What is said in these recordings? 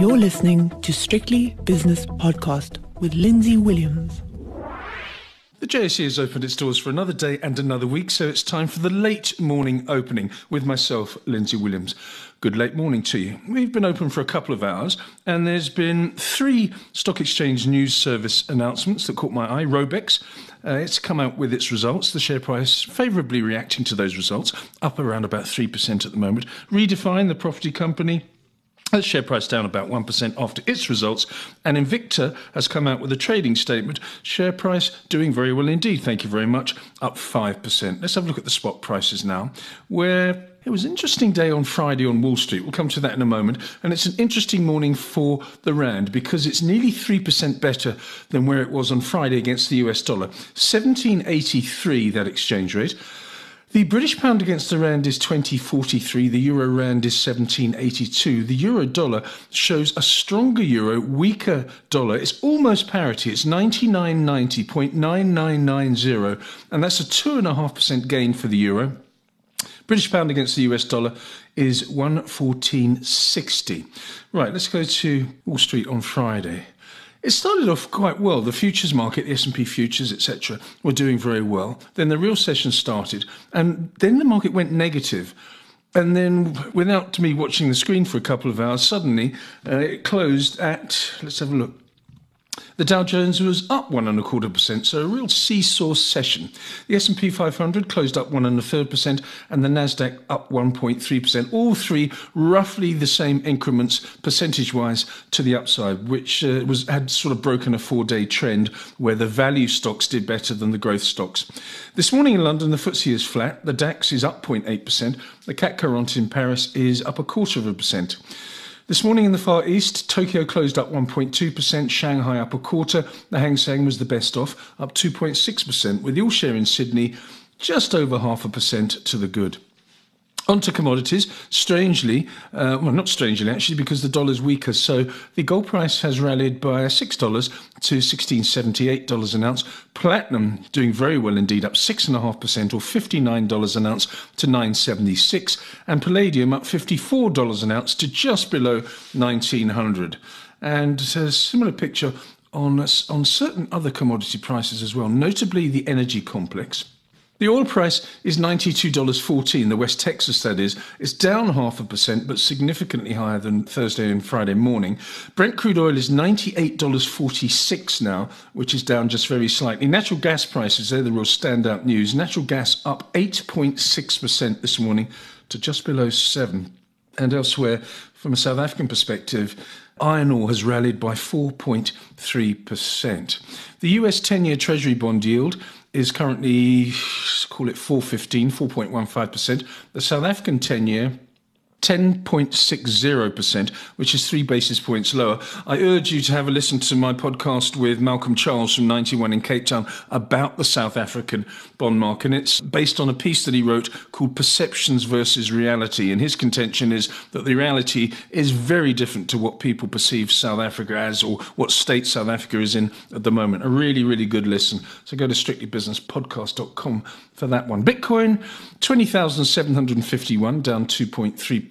You're listening to Strictly Business Podcast with Lindsay Williams. The JSE has opened its doors for another day and another week, so it's time for the late morning opening with myself, Lindsay Williams. Good late morning to you. We've been open for a couple of hours, and there's been three stock exchange news service announcements that caught my eye. Raubex, uh, it's come out with its results. The share price favourably reacting to those results, up around about 3% at the moment. Redefine, the property company, the share price down about 1% after its results. And Invicta has come out with a trading statement. Share price doing very well indeed. Thank you very much. Up 5%. Let's have a look at the spot prices now, where it was an interesting day on Friday on Wall Street. We'll come to that in a moment. And it's an interesting morning for the Rand because it's nearly 3% better than where it was on Friday against the US dollar. 1783, that exchange rate. The British pound against the rand is 2043, the euro rand is 1782. The euro dollar shows a stronger euro, weaker dollar. It's almost parity. It's 9990.9990, and that's a 2.5% gain for the euro. British pound against the US dollar is 114.60. Right, let's go to Wall Street on Friday. It started off quite well. The futures market, the S&P futures, etc., were doing very well. Then the real session started, and then the market went negative. And then, without me watching the screen for a couple of hours, suddenly uh, it closed at, let's have a look, the Dow Jones was up one and a quarter percent, so a real seesaw session. The S&P 500 closed up one and a third percent, and the Nasdaq up 1.3 percent. All three roughly the same increments percentage-wise to the upside, which uh, was had sort of broken a four-day trend where the value stocks did better than the growth stocks. This morning in London, the FTSE is flat. The DAX is up 0.8 percent. The CAC 40 in Paris is up a quarter of a percent. This morning in the Far East, Tokyo closed up 1.2%, Shanghai up a quarter. The Hang Seng was the best off, up 2.6%, with the all share in Sydney just over half a percent to the good. Onto commodities. Strangely, uh, well, not strangely actually, because the dollar's weaker. So the gold price has rallied by six dollars to sixteen seventy eight dollars an ounce. Platinum doing very well indeed, up six and a half percent, or fifty nine dollars an ounce to nine seventy six, and palladium up fifty four dollars an ounce to just below nineteen hundred. And a similar picture on on certain other commodity prices as well, notably the energy complex. The oil price is $92.14, the West Texas that is. It's down half a percent, but significantly higher than Thursday and Friday morning. Brent crude oil is $98.46 now, which is down just very slightly. Natural gas prices, they're the real standout news. Natural gas up 8.6% this morning to just below 7 And elsewhere, from a South African perspective, iron ore has rallied by 4.3%. The US 10 year Treasury bond yield is currently, call it 415, 4.15%. The South African 10 year 10.60%, which is three basis points lower. I urge you to have a listen to my podcast with Malcolm Charles from 91 in Cape Town about the South African bond market. And it's based on a piece that he wrote called Perceptions versus Reality. And his contention is that the reality is very different to what people perceive South Africa as or what state South Africa is in at the moment. A really, really good listen. So go to strictlybusinesspodcast.com for that one. Bitcoin, 20,751, down 2.3%.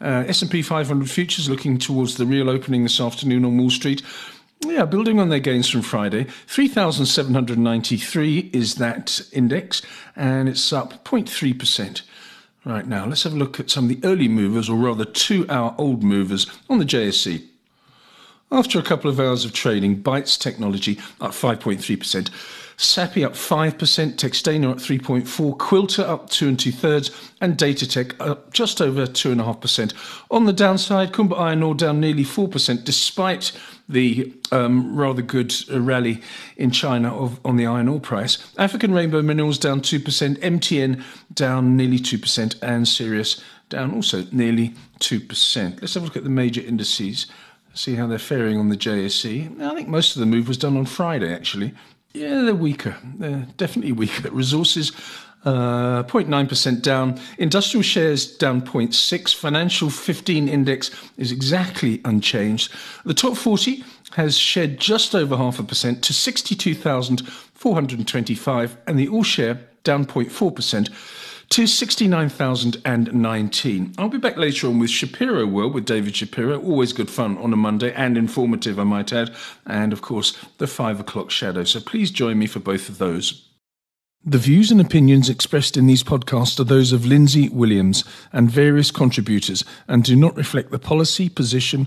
Uh, S&P 500 futures looking towards the real opening this afternoon on Wall Street. Yeah, building on their gains from Friday. 3,793 is that index, and it's up 0.3%. Right now, let's have a look at some of the early movers, or rather two hour old movers on the JSE. After a couple of hours of trading, Bytes Technology up 5.3%. Sappi up 5%, Textainer up 3.4%, Quilter up 2 and 2 thirds, and Datatec up just over 2.5%. On the downside, Kumba Iron Ore down nearly 4%, despite the um, rather good rally in China of, on the iron ore price. African Rainbow Minerals down 2%, MTN down nearly 2%, and Sirius down also nearly 2%. Let's have a look at the major indices, see how they're faring on the JSE. I think most of the move was done on Friday, actually. Yeah, they're weaker. They're definitely weaker. Resources, uh, 0.9% down. Industrial shares down 0.6. Financial 15 index is exactly unchanged. The top 40 has shed just over half a percent to 62,425, and the all share down 0.4%. to 69,019. I'll be back later on with Shapiro World with David Shapiro. Always good fun on a Monday and informative, I might add. And of course, the five o'clock shadow. So please join me for both of those. The views and opinions expressed in these podcasts are those of Lindsay Williams and various contributors and do not reflect the policy, position,